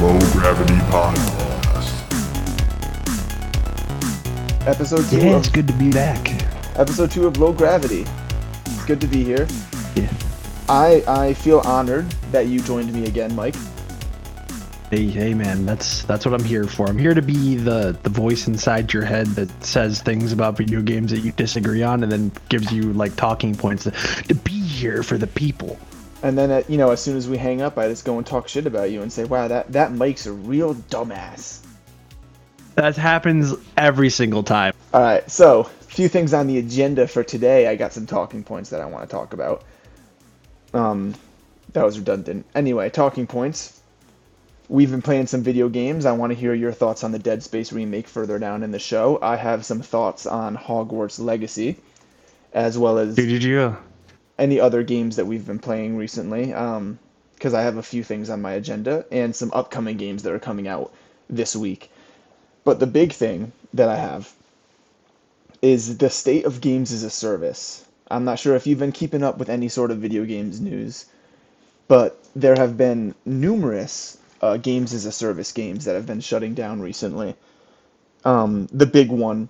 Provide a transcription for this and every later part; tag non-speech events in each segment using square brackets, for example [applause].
Low Gravity Podcast. Episode two. Yeah, of, it's good to be back. Episode two of Low Gravity. It's good to be here. Yeah. I I feel honored that you joined me again, Mike. Hey, hey, man, that's that's what I'm here for. I'm here to be the the voice inside your head that says things about video games that you disagree on, and then gives you like talking points to, to be here for the people. And then, uh, you know, as soon as we hang up, I just go and talk shit about you and say, "Wow, that that Mike's a real dumbass." That happens every single time. All right, so a few things on the agenda for today. I got some talking points that I want to talk about. Um, that was redundant. Anyway, talking points. We've been playing some video games. I want to hear your thoughts on the Dead Space remake further down in the show. I have some thoughts on Hogwarts Legacy, as well as did you? Any other games that we've been playing recently. Um, because I have a few things on my agenda and some upcoming games that are coming out this week. But the big thing that I have is the state of games as a service. I'm not sure if you've been keeping up with any sort of video games news, but there have been numerous uh, games as a service games that have been shutting down recently. Um, the big one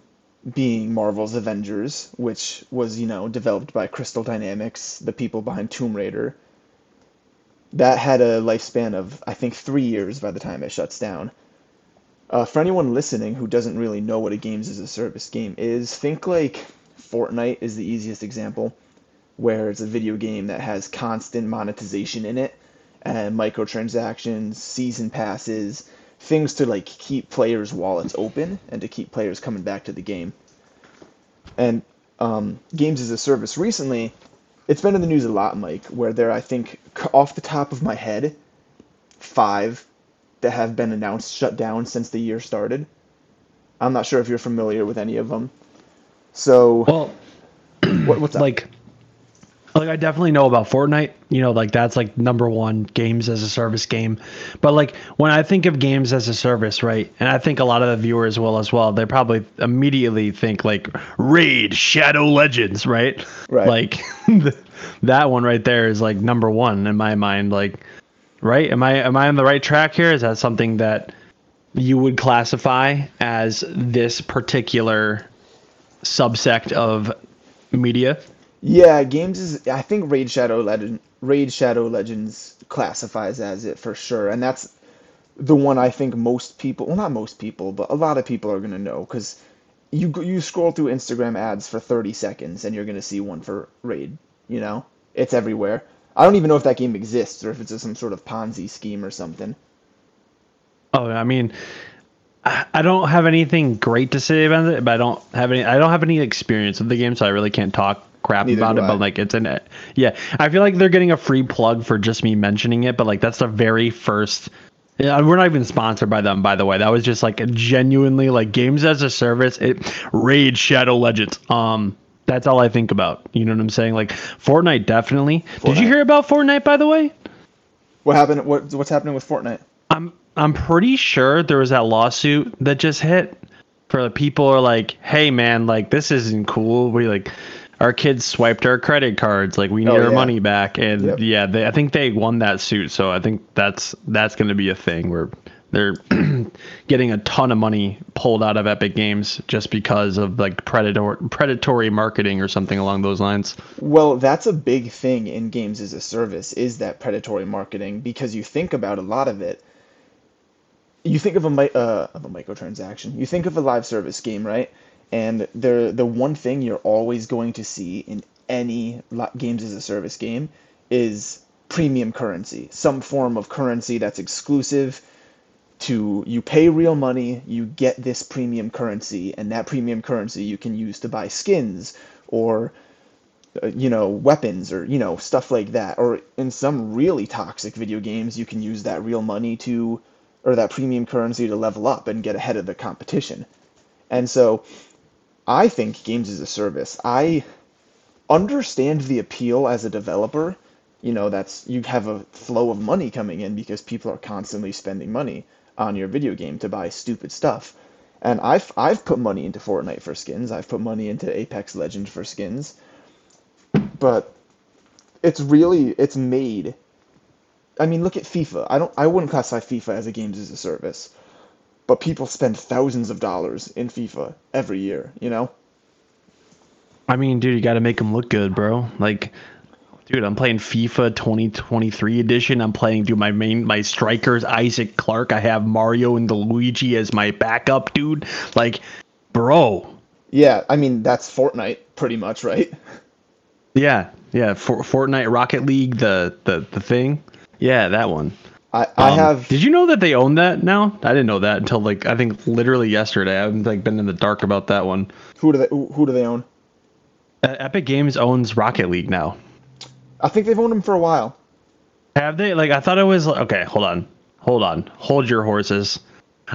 being Marvel's Avengers, which was, you know, developed by Crystal Dynamics, the people behind Tomb Raider. That had a lifespan of, I think, three years by the time it shuts down. Uh, for anyone listening who doesn't really know what a games as a service game is, think like Fortnite is the easiest example, where it's a video game that has constant monetization in it, and microtransactions, season passes, things to like keep players' wallets open and to keep players coming back to the game. And um, games as a service recently, it's been in the news a lot, Mike, where there I think off the top of my head, five that have been announced shut down since the year started. I'm not sure if you're familiar with any of them. So Well, what, what's up? Like, I definitely know about Fortnite. You know, like that's like number one games as a service game. But like when I think of games as a service, right, and I think a lot of the viewers will as well. They probably immediately think like Raid, Shadow Legends, right? Right. Like [laughs] that one right there is like number one in my mind. Like, right? Am I am I on the right track here? Is that something that you would classify as this particular subsect of media? Yeah, games is. I think Raid Shadow Legend, Raid Shadow Legends classifies as it for sure, and that's the one I think most people, well, not most people, but a lot of people are gonna know because you you scroll through Instagram ads for 30 seconds and you're gonna see one for Raid. You know, it's everywhere. I don't even know if that game exists or if it's some sort of Ponzi scheme or something. Oh, I mean, I don't have anything great to say about it, but I don't have any. I don't have any experience with the game, so I really can't talk crap Neither about it. I. But like, it's an yeah. I feel like they're getting a free plug for just me mentioning it, but like that's the very first. Yeah, we're not even sponsored by them, by the way. That was just like a genuinely like games as a service. It Raid Shadow Legends. Um, that's all I think about. You know what I'm saying? Like Fortnite, definitely. Did you hear about Fortnite, by the way? What happened? What what's happening with Fortnite? I'm I'm pretty sure there was that lawsuit that just hit for the people are like, hey man, like this isn't cool. We like our kids swiped our credit cards, like we need Oh, our yeah. money back. And Yep. yeah, they, I think they won that suit, so I think that's that's going to be a thing where they're [clears throat] getting a ton of money pulled out of Epic Games just because of like predator predatory marketing or something along those lines. Well, that's a big thing in games as a service is that predatory marketing because you think about a lot of it. You think of a uh, of a microtransaction. You think of a live service game, right? And the the one thing you're always going to see in any games as a service game is premium currency, some form of currency that's exclusive to you pay real money, you get this premium currency, and that premium currency you can use to buy skins or uh, you know, weapons or, you know, stuff like that. Or in some really toxic video games, you can use that real money to, or that premium currency to level up and get ahead of the competition. And so I think games as a service, I understand the appeal as a developer. You know, that's, you have a flow of money coming in because people are constantly spending money on your video game to buy stupid stuff. And I've, I've put money into Fortnite for skins. I've put money into Apex Legends for skins but it's really it's made I mean, look at FIFA. I don't. I wouldn't classify FIFA as a games as a service, but people spend thousands of dollars in FIFA every year. You know. I mean, dude, you got to make them look good, bro. Like, dude, I'm playing FIFA 2023 edition. I'm playing, dude, my main, my strikers, Isaac Clarke. I have Mario and the Luigi as my backup, dude. Like, bro. Yeah, I mean that's Fortnite, pretty much, right? Yeah, yeah. For, Fortnite, Rocket League, the the the thing. Yeah, that one. I I Um, have. Did you know that they own that now? I didn't know that until like I think literally yesterday. I've like been in the dark about that one. Who do they? Who do they own? Uh, Epic Games owns Rocket League now. I think they've owned them for a while. Have they? Like I thought it was okay. Hold on, hold on, hold your horses.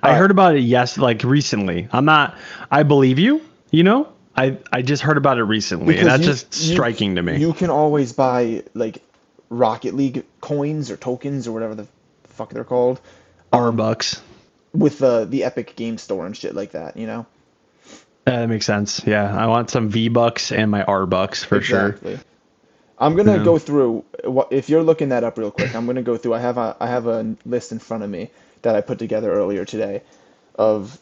I Alright. heard about it yes, like recently. I'm not. I believe you. You know, I I just heard about it recently, and that's you- just you- striking to me. You can always buy like Rocket League coins or tokens or whatever the fuck they're called um, R bucks. with the the Epic Game Store and shit like that. You know. That makes sense. Yeah, I want some V bucks and my R bucks for sure. Exactly. I'm gonna Yeah. go through. If you're looking that up real quick, I'm gonna go through. I have a I have a list in front of me that I put together earlier today, of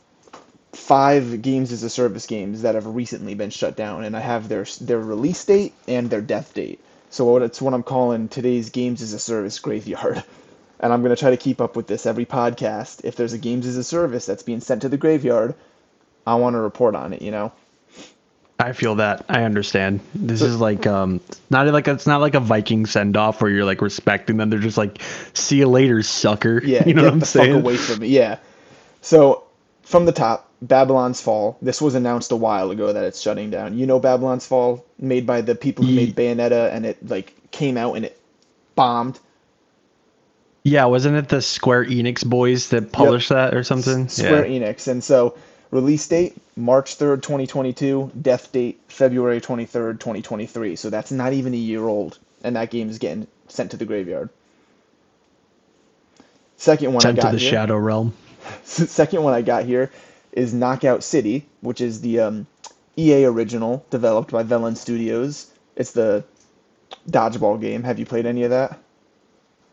five games as a service games that have recently been shut down, and I have their their release date and their death date. So what it's what I'm calling today's games as a service graveyard. [laughs] And I'm gonna try to keep up with this every podcast. If there's a games as a service that's being sent to the graveyard, I want to report on it. You know. I feel that. I understand. This is like um not like it's not like a Viking send off where you're like respecting them. They're just like, see you later, sucker. [laughs] Yeah, you know get what I'm the saying? fuck away from me. Yeah. So from the top, Babylon's Fall. This was announced a while ago that it's shutting down. You know Babylon's Fall, made by the people who made Bayonetta, and it like came out and it bombed. Yeah, wasn't it the Square Enix boys that published that or something? Square yeah. Enix, and so release date March third, twenty twenty two. Death date February twenty third, twenty twenty three. So that's not even a year old, and that game is getting sent to the graveyard. Second one Sent I to got the here. Shadow Realm. [laughs] second one I got here is Knockout City, which is the um, EA original developed by Velan Studios. It's the dodgeball game. Have you played any of that?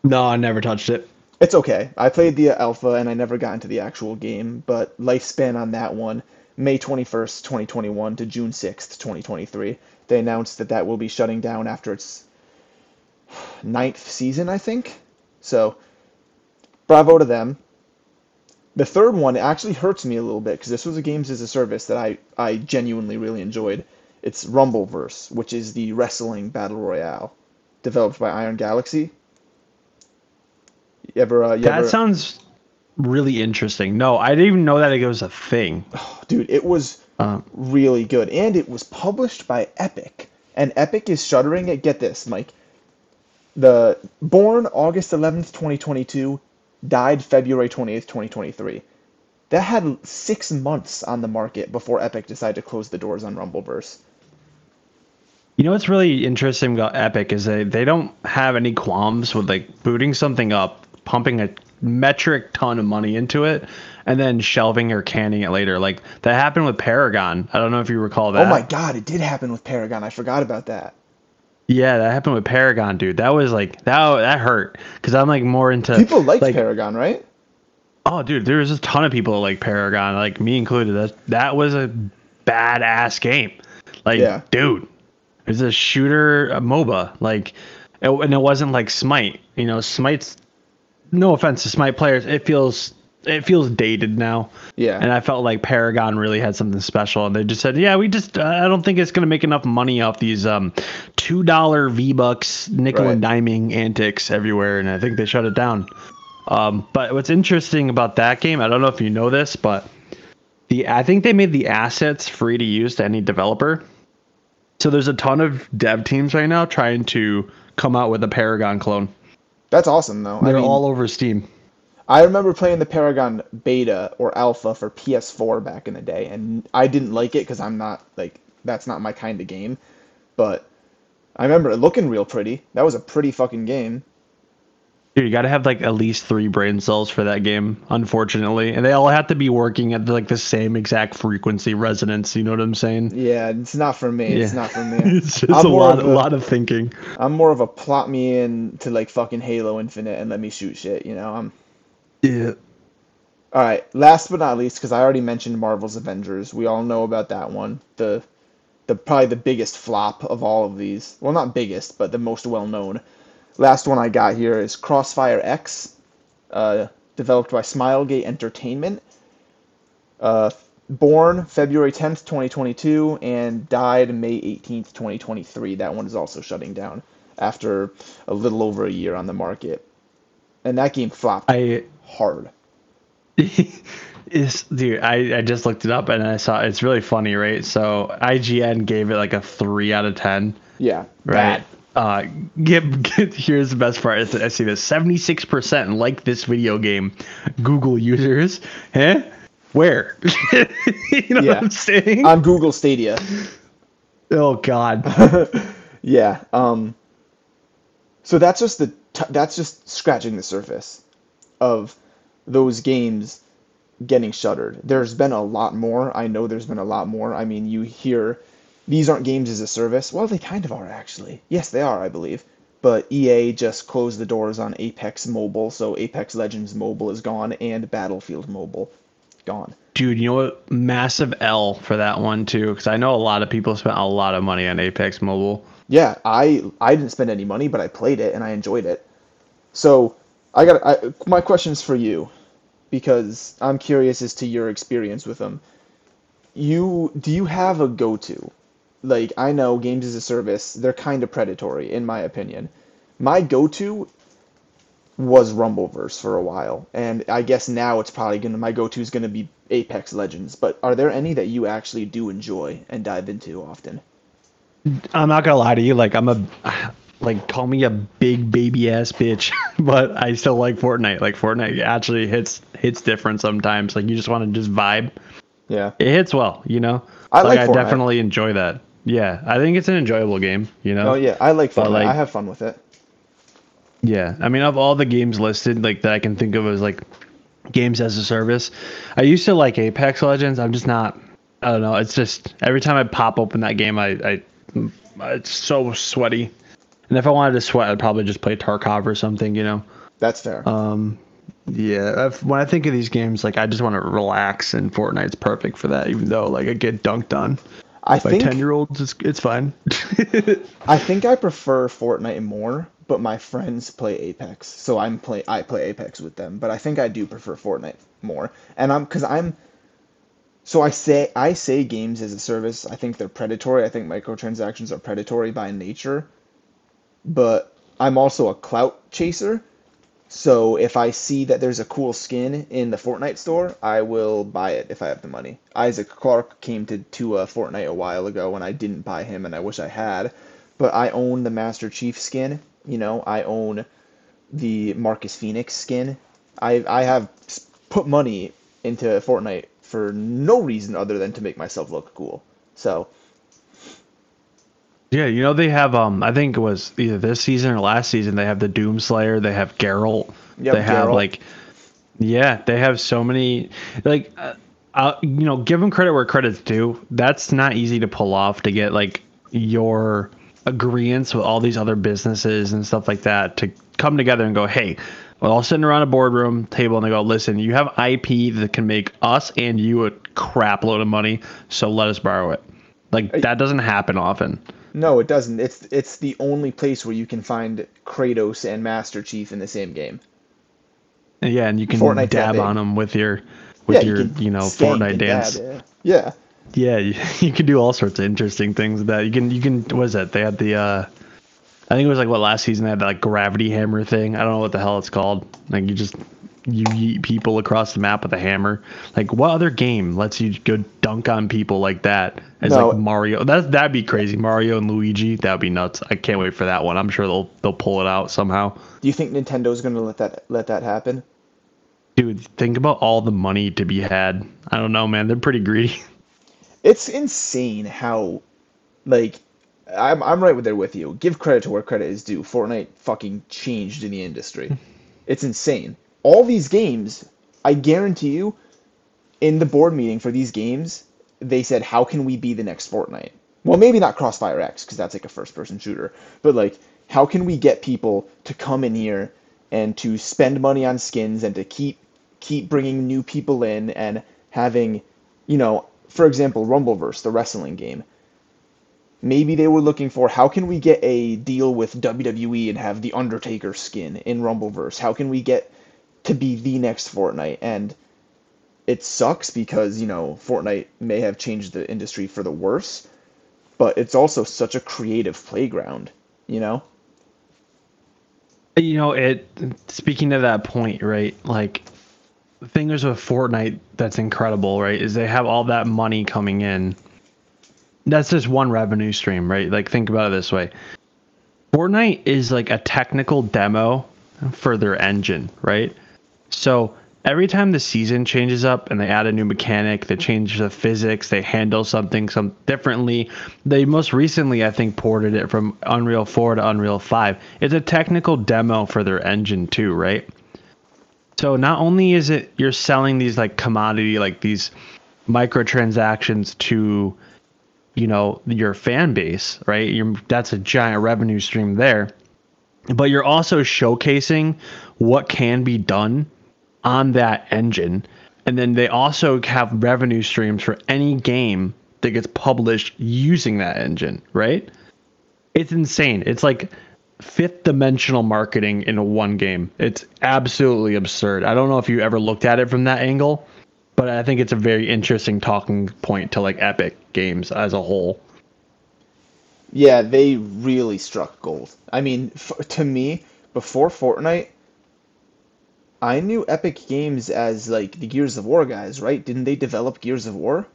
No, I never touched it. It's okay. I played the alpha and I never got into the actual game, but lifespan on that one, May 21st, 2021 to June 6th, 2023. They announced that that will be shutting down after its ninth season, I think. So, bravo to them. The third one actually hurts me a little bit because this was a games as a service that I, I genuinely really enjoyed. It's Rumbleverse, which is the wrestling battle royale, developed by Iron Galaxy. You ever, uh, you That ever, sounds really interesting. No, I didn't even know that it was a thing. dude, it was Um, really good, and it was published by Epic, and Epic is shuttering it. Get this, Mike. The born August eleventh, twenty twenty two, died February twenty eighth, twenty twenty three. That had six months on the market before Epic decided to close the doors on Rumbleverse. You know what's really interesting about Epic is they they don't have any qualms with like booting something up, pumping a metric ton of money into it, and then shelving or canning it later. Like that happened with Paragon. I don't know if you recall that. Oh my God, it did happen with Paragon. I forgot about that. Yeah, that happened with Paragon, dude. That was like that that hurt because I'm like more into People liked like Paragon, right? oh dude, there's a ton of people that like Paragon, like me included. That that was a badass game. Like Yeah. dude, it's a shooter a MOBA. Like it, and it wasn't like Smite. You know, Smite's no offense to Smite players, it feels it feels dated now. Yeah. And I felt like Paragon really had something special, and they just said, "Yeah, we just uh, I don't think it's gonna make enough money off these um two dollar V bucks nickel and diming antics everywhere," and I think they shut it down. Um, but what's interesting about that game, I don't know if you know this, but the I think they made the assets free to use to any developer. So there's a ton of dev teams right now trying to come out with a Paragon clone. That's awesome, though. They're I mean, all over Steam. I remember playing the Paragon beta or alpha for PS4 back in the day, and I didn't like it because I'm not like that's not my kind of game. But I remember it looking real pretty. That was a pretty fucking game. Dude, you got to have like at least three brain cells for that game, unfortunately, and they all have to be working at like the same exact frequency resonance. You know what I'm saying? Yeah, it's not for me. It's not for me. [laughs] it's just I'm a lot, a- lot of thinking. I'm more of a plot me in to like fucking Halo Infinite and let me shoot shit. You know, I'm Yeah. All right, last but not least, because I already mentioned Marvel's Avengers. We all know about that one. The, the probably the biggest flop of all of these. Well, not biggest, but the most well known. Last one I got here is Crossfire X, uh, developed by Smilegate Entertainment. Uh, born February 10th, 2022, and died May 18th, 2023. That one is also shutting down after a little over a year on the market. And that game flopped I hard. [laughs] is dude. I I just looked it up and I saw it's really funny, right? So IGN gave it like a three out of ten. Yeah, Right. bad. Uh, get, get, here's the best part. I see this 76% like this video game. Google users. Huh? Where? [laughs] you know Yeah. what I'm saying? on Google Stadia. oh, God. [laughs] Yeah. Um. So that's just the t- that's just scratching the surface of those games getting shuttered. There's been a lot more. I know there's been a lot more. I mean, you hear these aren't games as a service. Well, they kind of are actually. Yes, they are, I believe. But EA just closed the doors on Apex Mobile, so Apex Legends Mobile is gone and Battlefield Mobile gone. Dude, you know what? Massive L for that one, too. Because I know a lot of people spent a lot of money on Apex Mobile. Yeah, I I didn't spend any money, but I played it and I enjoyed it. So I got I, my questions for you, because I'm curious as to your experience with them. You do you have a go-to? Like I know games as a service, they're kind of predatory in my opinion. My go-to was Rumbleverse for a while, and I guess now it's probably gonna my go-to is gonna be Apex Legends. But are there any that you actually do enjoy and dive into often? I'm not gonna lie to you, like I'm a like call me a big baby ass bitch, [laughs] but I still like Fortnite. Like Fortnite actually hits hits different sometimes. Like you just want to just vibe. Yeah. It hits well, you know. I like I Fortnite. definitely enjoy that. Yeah, I think it's an enjoyable game. You know. Oh yeah, I like Fortnite. like- I have fun with it. Yeah, I mean, of all the games listed, like that I can think of as like games as a service, I used to like Apex Legends. I'm just not. I don't know. It's just every time I pop open that game, I, I it's so sweaty. And if I wanted to sweat, I'd probably just play Tarkov or something. You know. That's fair. Um, yeah. I've, when I think of these games, like I just want to relax, and Fortnite's perfect for that. Even though like I get dunked on I by think ten year olds, it's it's fine. [laughs] I think I prefer Fortnite more, but my friends play Apex, so I'm play I play Apex with them. But I think I do prefer Fortnite more, and I'm because I'm. So I say I say games as a service. I think they're predatory. I think microtransactions are predatory by nature, but I'm also a clout chaser. So if I see that there's a cool skin in the Fortnite store, I will buy it if I have the money. Isaac Clarke came to to uh, Fortnite a while ago, and I didn't buy him, and I wish I had. But I own the Master Chief skin. You know, I own the Marcus Fenix skin. I I have put money into Fortnite for no reason other than to make myself look cool. So Yeah, you know they have um I think it was either this season or last season they have the Doom Slayer, they have Geralt, Yep, they have like yeah, they have so many like uh, uh, you know, give them credit where credit's due. That's not easy to pull off to get like your agreements with all these other businesses and stuff like that to come together and go, "Hey, we're all sitting around a boardroom table and they go, "Listen, you have IP that can make us and you a crap load of money, so let us borrow it." Like that doesn't happen often. No, it doesn't. It's it's the only place where you can find Kratos and Master Chief in the same game. Yeah, and you can Fortnite's dab on them with your with yeah, your you, you know Fortnite dance. dab, yeah. Yeah, yeah. [laughs] you, you can do all sorts of interesting things with that. You can you can what is that? They had the uh I think it was like what last season they had that like gravity hammer thing. I don't know what the hell it's called. Like you just you yeet people across the map with a hammer. Like what other game lets you go dunk on people like that? As No. like Mario. That that'd be crazy. Mario and Luigi, that'd be nuts. I can't wait for that one. I'm sure they'll they'll pull it out somehow. Do you think Nintendo's gonna let that let that happen? Dude, think about all the money to be had. I don't know, man. They're pretty greedy. [laughs] It's insane how, like, I'm I'm right there with you. Give credit to where credit is due. Fortnite fucking changed in the industry. Hmm. It's insane. All these games, I guarantee you, in the board meeting for these games, they said, "How can we be the next Fortnite?" Well, maybe not Crossfire X because that's like a first-person shooter, but like, how can we get people to come in here and to spend money on skins and to keep keep bringing new people in and having, you know, for example, Rumbleverse, the wrestling game. Maybe they were looking for how can we get a deal with WWE and have the Undertaker skin in Rumbleverse? How can we get to be the next Fortnite? And it sucks because, you know, Fortnite may have changed the industry for the worse, but it's also such a creative playground, you know? You know, it speaking to that point, right? Like is with Fortnite that's incredible, right? Is they have all that money coming in. That's just one revenue stream, right? Like think about it this way. Fortnite is like a technical demo for their engine, right? So every time the season changes up and they add a new mechanic, they change the physics, they handle something some differently. They most recently, I think, ported it from Unreal 4 to Unreal 5. It's a technical demo for their engine too, right? So not only is it you're selling these like commodity, like these microtransactions to, you know, your fan base, right? You're, that's a giant revenue stream there. But you're also showcasing what can be done on that engine. And then they also have revenue streams for any game that gets published using that engine, right? It's insane. It's like fifth dimensional marketing in one game. It's absolutely absurd. I don't know if you ever looked at it from that angle, but I think it's a very interesting talking point to like Epic Games as a whole. Yeah, they really struck gold. I mean, f- to me, before Fortnite, I knew Epic Games as like the Gears of War guys, right? Didn't they develop Gears of War?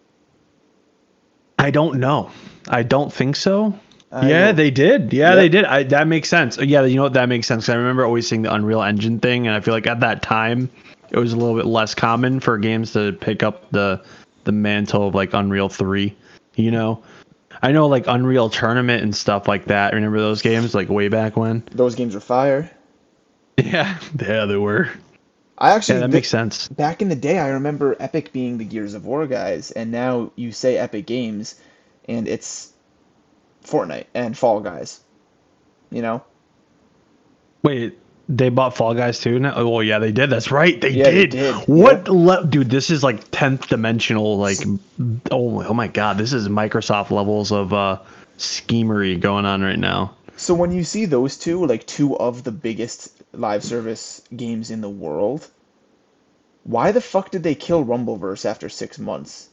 I don't know. I don't think so. I yeah, know. they did. Yeah, Yep. they did. I, that makes sense. Yeah, you know what? That makes sense. I remember always seeing the Unreal Engine thing, and I feel like at that time it was a little bit less common for games to pick up the the mantle of like Unreal Three. You know, I know like Unreal Tournament and stuff like that. Remember those games like way back when? Those games were fire. [laughs] Yeah, yeah, they were. I actually Yeah, that makes sense. back in the day, I remember Epic being the Gears of War guys, and now you say Epic Games, and it's Fortnite and Fall Guys. You know? Wait, they bought Fall Guys too? Now? Oh, well, yeah, they did. That's right, they Yeah, they did. did. What, le- dude? This is like tenth dimensional. Like, oh, oh my god, this is Microsoft levels of uh schemery going on right now. So when you see those two, like two of the biggest live service games in the world, why the fuck did they kill Rumbleverse after six months?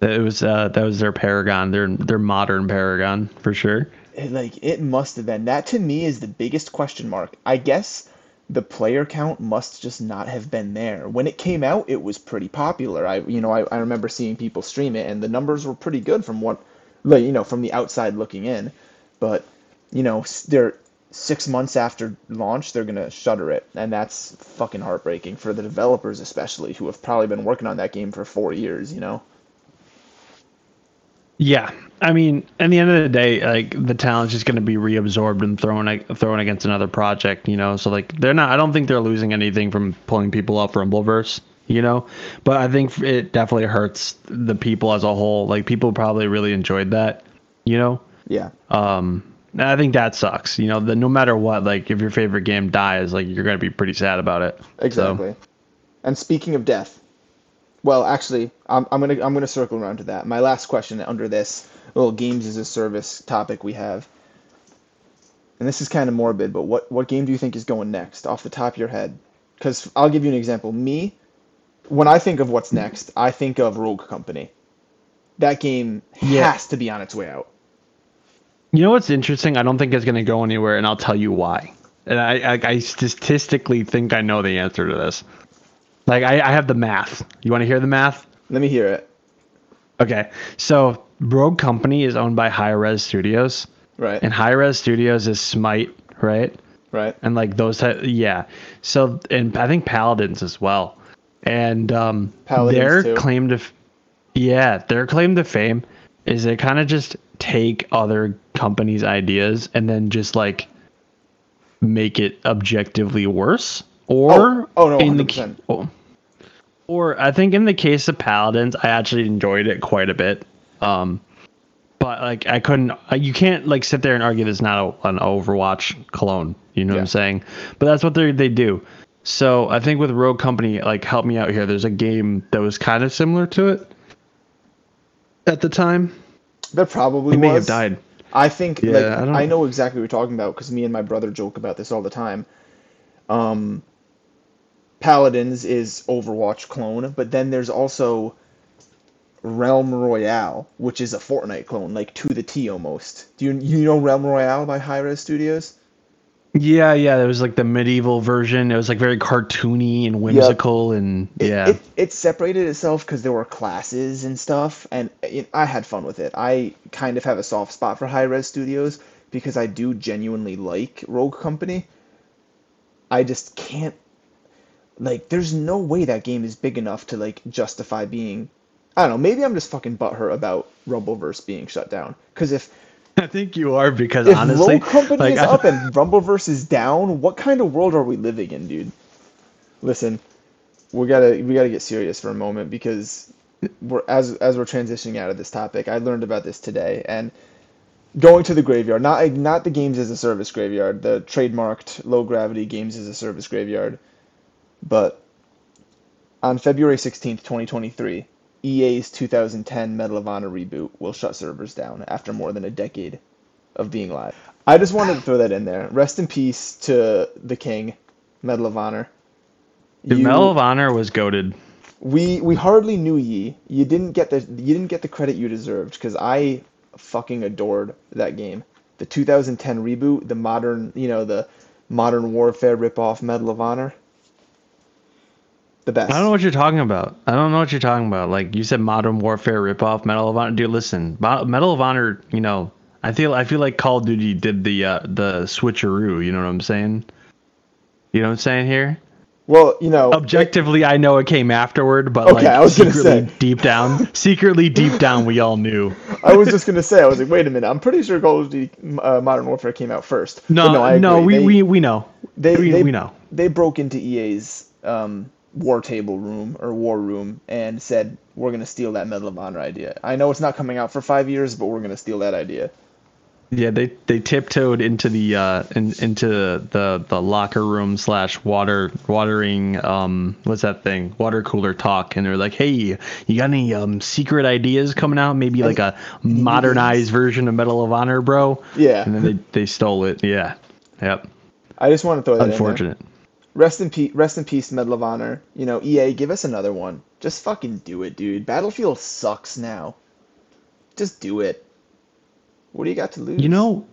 It was uh that was their paragon, their their modern paragon for sure. It, like it must have been. That to me is the biggest question mark. I guess the player count must just not have been there. When it came out, it was pretty popular. I you know, I, I remember seeing people stream it and the numbers were pretty good from what like you know, from the outside looking in. But, you know, they're six months after launch, they're gonna shutter it, and that's fucking heartbreaking for the developers especially, who have probably been working on that game for four years, you know? Yeah, I mean, at the end of the day, like the talent's just going to be reabsorbed and thrown thrown against another project, you know. So like they're not. I don't think they're losing anything from pulling people up from Rumbleverse, you know. But I think it definitely hurts the people as a whole. Like people probably really enjoyed that, you know. Yeah. Um, I think that sucks. You know, that no matter what, like if your favorite game dies, like you're gonna be pretty sad about it. So- Exactly. And speaking of death, well, actually, I'm, I'm gonna I'm gonna circle around to that. My last question under this little games as a service topic we have, and this is kind of morbid, but what what game do you think is going next off the top of your head? Because I'll give you an example. Me, when I think of what's next, I think of Rogue Company. That game Yeah. has to be on its way out. You know what's interesting? I don't think it's going to go anywhere, and I'll tell you why. And I, I, I statistically think I know the answer to this. Like, I, I have the math. You want to hear the math? Let me hear it. Okay. So, Rogue Company is owned by Hi-Rez Studios, Right. and Hi-Rez Studios is Smite, right? right. and like those type, yeah so and i think paladins as well and um Paladins their too. claim to f- yeah their claim to fame is they kind of just take other companies ideas and then just like make it objectively worse or Oh, oh, no, in the 100%. oh, or I think in the case of Paladins, I actually enjoyed it quite a bit. Um, but like I couldn't, you can't like sit there and argue this not a, an Overwatch clone. You know what I'm saying? But that's what they they do. So I think with Rogue Company, like help me out here. There's a game that was kind of similar to it at the time. There probably It may have died. I think Yeah, like I I, know exactly what you're talking about because me and my brother joke about this all the time. Um, Paladins is Overwatch clone, but then there's also Realm Royale, which is a Fortnite clone, like to the T almost. Do you you know Realm Royale by Hi-Rez Studios? Yeah, yeah. It was like the medieval version. It was like very cartoony and whimsical, and It, yeah. it, it separated itself because there were classes and stuff, and it, I had fun with it. I kind of have a soft spot for Hi-Rez Studios because I do genuinely like Rogue Company. I just can't like. There's no way that game is big enough to like justify being. I don't know. Maybe I'm just fucking butthurt about Rumbleverse being shut down. Because if [laughs] I think you are because if honestly, Rogue Company like, is [laughs] I- up and Rumbleverse is down, what kind of world are we living in, dude? Listen, we gotta we gotta get serious for a moment because we're as as we're transitioning out of this topic. I learned about this today and going to the graveyard, not not the games as a service graveyard, the trademarked low gravity games as a service graveyard, but on February 16th, 2023, EA's 2010 Medal of Honor reboot will shut servers down after more than a decade of being live. I just wanted to throw that in there. Rest in peace to the king, Medal of Honor. the You- Medal of Honor was goaded. we we hardly knew ye. You didn't get the you didn't get the credit you deserved because I fucking adored that game. The 2010 reboot, the modern, you know, the Modern Warfare ripoff Medal of Honor. The best. I don't know what you're talking about. I don't know what you're talking about. Like you said, Modern Warfare ripoff, Medal of Honor. Dude, listen, Medal of Honor. You know, I feel I feel like Call of Duty did the uh, the switcheroo. You know what I'm saying? You know what I'm saying here? Well, you know, Objectively, I know it came afterward, but Okay, like I was gonna secretly, say. deep down, [laughs] secretly deep down, we all knew. I was just gonna say, I was like, wait a minute, I'm pretty sure Call of Duty uh, Modern Warfare came out first. No, But no, I agree. we, They- we we know. they, we, they, we know. They broke into EA's um, war table room or war room and said, "We're gonna steal that Medal of Honor idea." I know it's not coming out for five years, but we're gonna steal that idea. Yeah, they they tiptoed into the uh in, into the the locker room slash water watering um what's that thing water cooler talk and they're like, hey, you got any um secret ideas coming out? Maybe like a modernized version of Medal of Honor, bro. Yeah. And then they they stole it. Yeah. Yep. I just want to throw that in there. Rest in peace, rest in peace, Medal of Honor. You know, EA, give us another one. Just fucking do it, dude. Battlefield sucks now. Just do it. What do you got to lose? You know,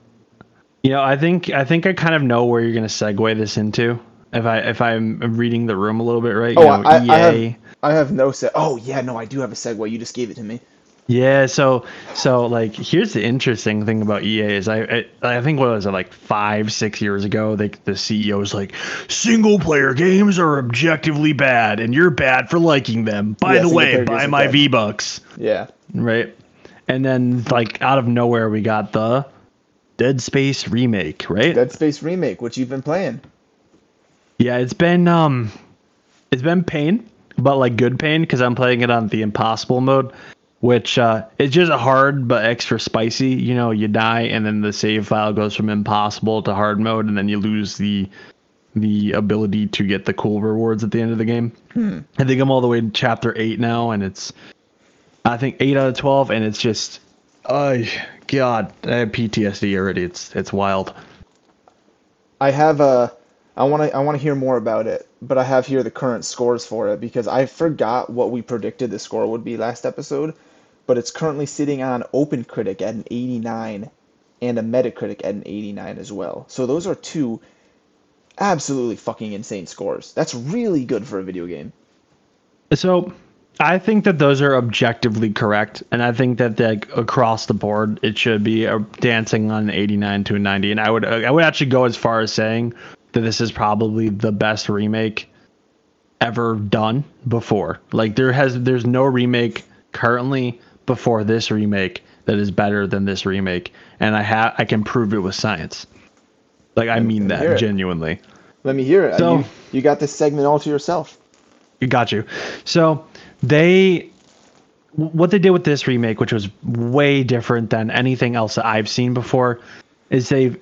you know, I think I think I kind of know where you're gonna segue this into. If I if I'm reading the room a little bit right, oh, you Oh, know, I, I, I have, I have no set. Oh yeah, no, I do have a segue. You just gave it to me. Yeah, so so like here's the interesting thing about EA is I I, I think what was it like five six years ago they, the CEO was like single player games are objectively bad and you're bad for liking them. By Yeah, the way, buy my. V Bucks, Yeah. right? And then like out of nowhere we got the Dead Space remake, right? Dead Space remake, which you've been playing. Yeah, it's been um, it's been pain, but like good pain because I'm playing it on the impossible mode, which uh, it's just hard but extra spicy. You know, you die and then the save file goes from impossible to hard mode, and then you lose the the ability to get the cool rewards at the end of the game. I think I'm all the way to chapter eight now, and it's I think eight out of twelve, and it's just, oh god, I have PTSD already. It's it's wild. I have a. I want to. I want to hear more about it, but I have here the current scores for it because I forgot what we predicted the score would be last episode, but it's currently sitting on OpenCritic at an 89 and a Metacritic at an 89 as well. So those are two absolutely fucking insane scores. That's really good for a video game. So I think that those are objectively correct, and I think that like across the board it should be uh, dancing on an 89 to a 90. And I would I would actually go as far as saying that this is probably the best remake ever done before. Like there has there's no remake currently before this remake that is better than this remake, and I have I can prove it with science. Like I mean that it. genuinely. Let me hear it. So- you, you got this segment all to yourself. You got you. So they what they did with this remake, which was way different than anything else that I've seen before, is they've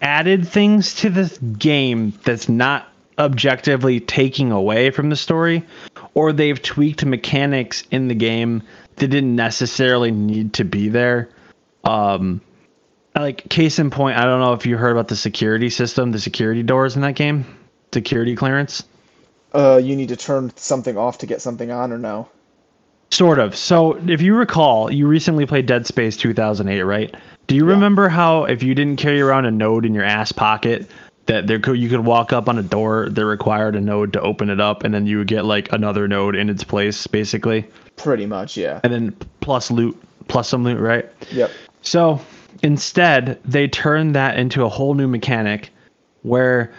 added things to this game that's not objectively taking away from the story, or they've tweaked mechanics in the game that didn't necessarily need to be there. Um like case in point, I don't know if you heard about the security system, the security doors in that game, security clearance. Uh, you need to turn something off to get something on, or no? Sort of. So, if you recall, you recently played Dead Space 2008, right? Do you remember how if you didn't carry around a node in your ass pocket, that there could you could walk up on a door that required a node to open it up, and then you would get like another node in its place, basically, Pretty much, yeah. and then plus loot, plus some loot, right? Yep. So instead, they turned that into a whole new mechanic where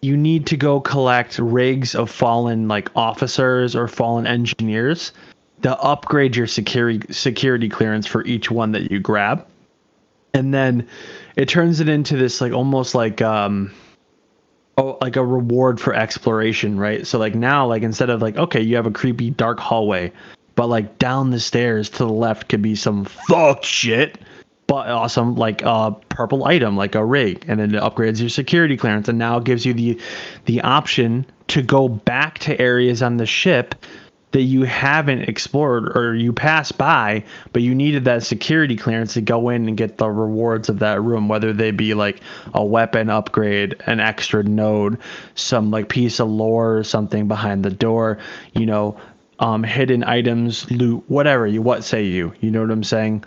you need to go collect rigs of fallen like officers or fallen engineers to upgrade your security security clearance for each one that you grab. And then it turns it into this like almost like um oh like a reward for exploration, right? So like now like instead of like okay, you have a creepy dark hallway, but like down the stairs to the left could be some fuck shit but awesome like a purple item like a rig and then it upgrades your security clearance and now gives you the the option to go back to areas on the ship that you haven't explored or you passed by but you needed that security clearance to go in and get the rewards of that room whether they be like a weapon upgrade an extra node some like piece of lore or something behind the door you know um hidden items loot whatever you what say you you know what i'm saying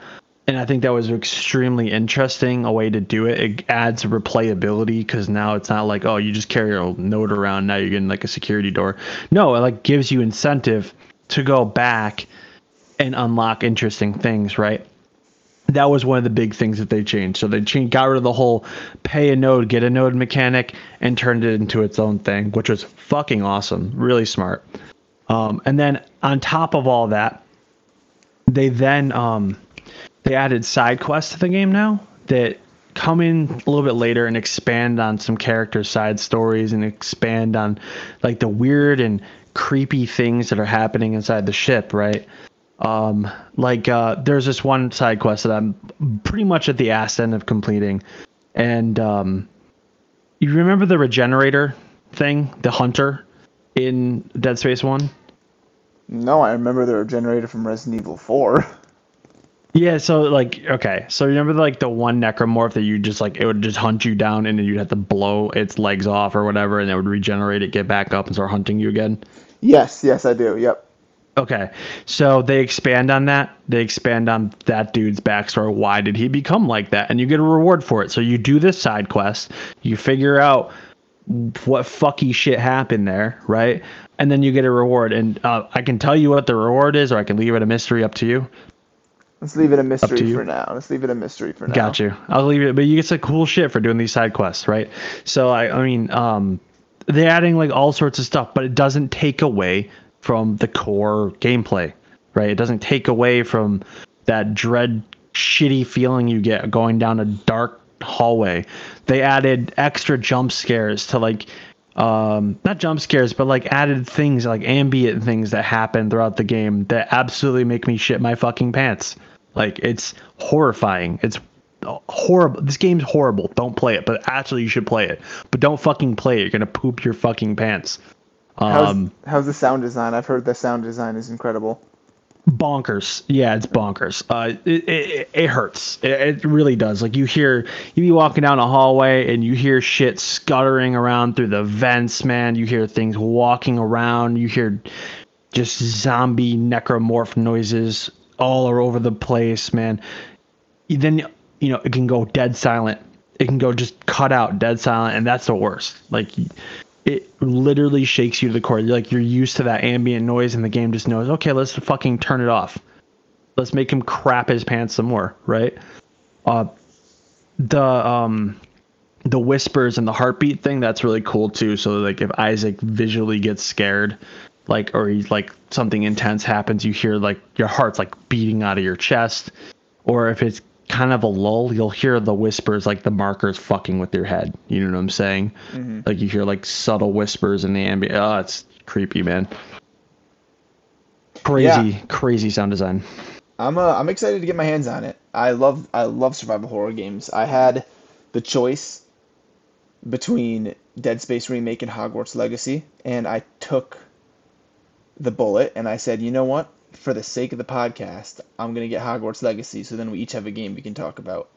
and I think that was extremely interesting a way to do it. It adds replayability because now it's not like oh you just carry a node around now you're getting like a security door. No, it like gives you incentive to go back and unlock interesting things, right? That was one of the big things that they changed. So they changed, got rid of the whole pay a node, get a node mechanic, and turned it into its own thing, which was fucking awesome, really smart. Um, and then on top of all that, they then um, they added side quests to the game now that come in a little bit later and expand on some character side stories and expand on like the weird and creepy things that are happening inside the ship, right? Um, like uh, there's this one side quest that I'm pretty much at the ass end of completing, and um, you remember the regenerator thing, the hunter in Dead Space One? No, I remember they were generated from Resident Evil 4. [laughs] Yeah, so like okay, so remember like the one necromorph that you just like it would just hunt you down and then you'd have to blow its legs off or whatever and it would regenerate it, get back up and start hunting you again. Yes, yes, I do. Yep. Okay, so they expand on that. They expand on that dude's backstory. Why did he become like that? And you get a reward for it. So you do this side quest. You figure out what fucky shit happened there, right? And then you get a reward. And uh, I can tell you what the reward is, or I can leave it a mystery up to you. Let's leave it a mystery for now. Let's leave it a mystery for now. Got you. I'll leave it, but you get some cool shit for doing these side quests, right? So I, I mean, um, they're adding like all sorts of stuff, but it doesn't take away from the core gameplay, right? It doesn't take away from that dread, shitty feeling you get going down a dark hallway. They added extra jump scares to like, um, not jump scares, but like added things like ambient things that happen throughout the game that absolutely make me shit my fucking pants. Like it's horrifying. It's horrible. This game's horrible. Don't play it. But actually, you should play it. But don't fucking play it. You're gonna poop your fucking pants. How's, Um, how's the sound design? I've heard the sound design is incredible. Bonkers. Yeah, it's bonkers. Uh, it, it, it hurts. It, it really does. Like you hear, you be walking down a hallway and you hear shit scuttering around through the vents, man. You hear things walking around. You hear just zombie necromorph noises all over the place, man. Then you know it can go dead silent. It can go just cut out, dead silent, and that's the worst. Like it literally shakes you to the core. Like you're used to that ambient noise, and the game just knows, okay, let's fucking turn it off. Let's make him crap his pants some more, right? Uh, the um, the whispers and the heartbeat thing that's really cool too. So like if Isaac visually gets scared, like or he's like something intense happens, you hear like your heart's like beating out of your chest, or if it's kind of a lull, you'll hear the whispers like the markers fucking with your head. You know what I'm saying? Like you hear like subtle whispers in the ambient. Oh, it's creepy, man. Crazy, crazy sound design. I'm uh, I'm excited to get my hands on it. I love I love survival horror games. I had the choice between Dead Space remake and Hogwarts Legacy, and I took the bullet and I said, you know what? For the sake of the podcast, I'm gonna get Hogwarts Legacy. So then we each have a game we can talk about.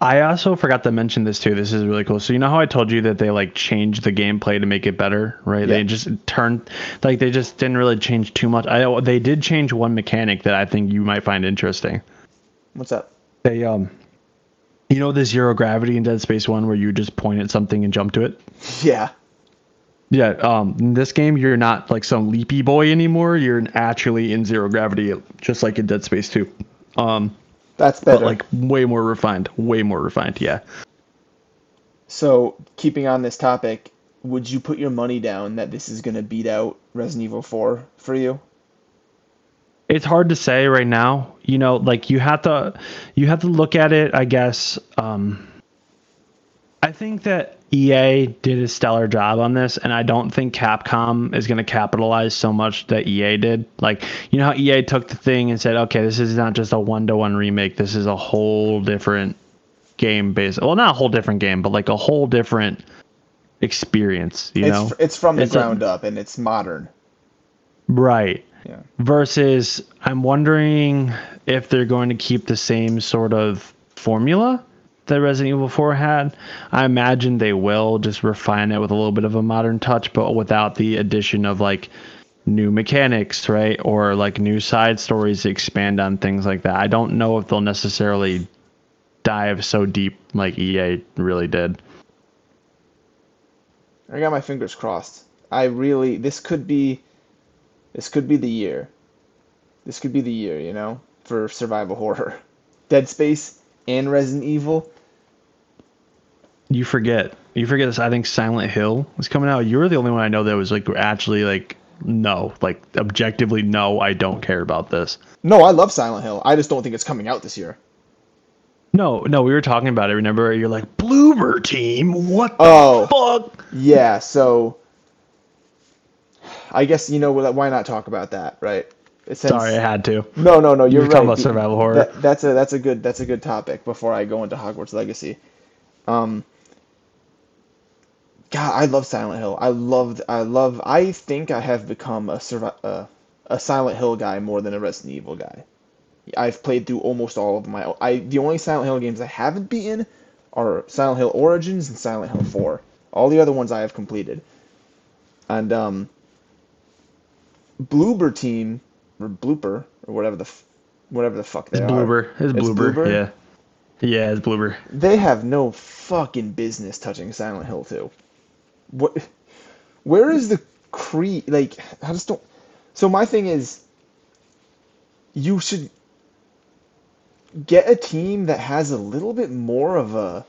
I also forgot to mention this too. This is really cool. So you know how I told you that they like changed the gameplay to make it better, right? They just turned like they just didn't really change too much. I they did change one mechanic that I think you might find interesting. What's up? They um you know the zero gravity in Dead Space 1 where you just point at something and jump to it? Yeah. Yeah, um in this game you're not like some leapy boy anymore. You're actually in zero gravity just like in Dead Space 2. Um That's but like way more refined, way more refined, yeah. So, keeping on this topic, would you put your money down that this is going to beat out Resident Evil 4 for you? it's hard to say right now you know like you have to you have to look at it i guess um i think that ea did a stellar job on this and i don't think capcom is going to capitalize so much that ea did like you know how ea took the thing and said okay this is not just a one-to-one remake this is a whole different game based well not a whole different game but like a whole different experience you it's, know it's from the It's a- ground up and it's modern. right Yeah. versus I'm wondering if they're going to keep the same sort of formula that Resident Evil 4 had. I imagine they will just refine it with a little bit of a modern touch, but without the addition of like new mechanics, right? Or like new side stories to expand on things like that. I don't know if they'll necessarily dive so deep like EA really did. I got my fingers crossed. I really this could be this could be the year. This could be the year, you know, for survival horror. [laughs] Dead Space and Resident Evil. You forget. You forget this. I think Silent Hill was coming out. You were the only one I know that was like actually like no, like objectively no, I don't care about this. No, I love Silent Hill. I just don't think it's coming out this year. No, no, we were talking about it. Remember, you're like Bloomer Team. What the Oh. fuck? Yeah, so I guess you know why not talk about that, right? Since- Sorry, I had to. No, no, no. You're were right. talking about survival horror. that- that's a that's a good that's a good topic before I go into Hogwarts Legacy. Um, God, I love Silent Hill. I love I love. I think I have become a uh, a Silent Hill guy more than a Resident Evil guy. I've played through almost all of my. I the only Silent Hill games I haven't beaten are Silent Hill Origins and Silent Hill Four. All the other ones I have completed. And um, Bloober Team or Blooper or whatever the f- whatever the fuck they It's are. Bloober. It's Bloober. Bloober? Yeah. Yeah, it's Bloober. They have no fucking business touching Silent Hill 2. What? Where is the cre? Like, I just don't. So my thing is, you should get a team that has a little bit more of a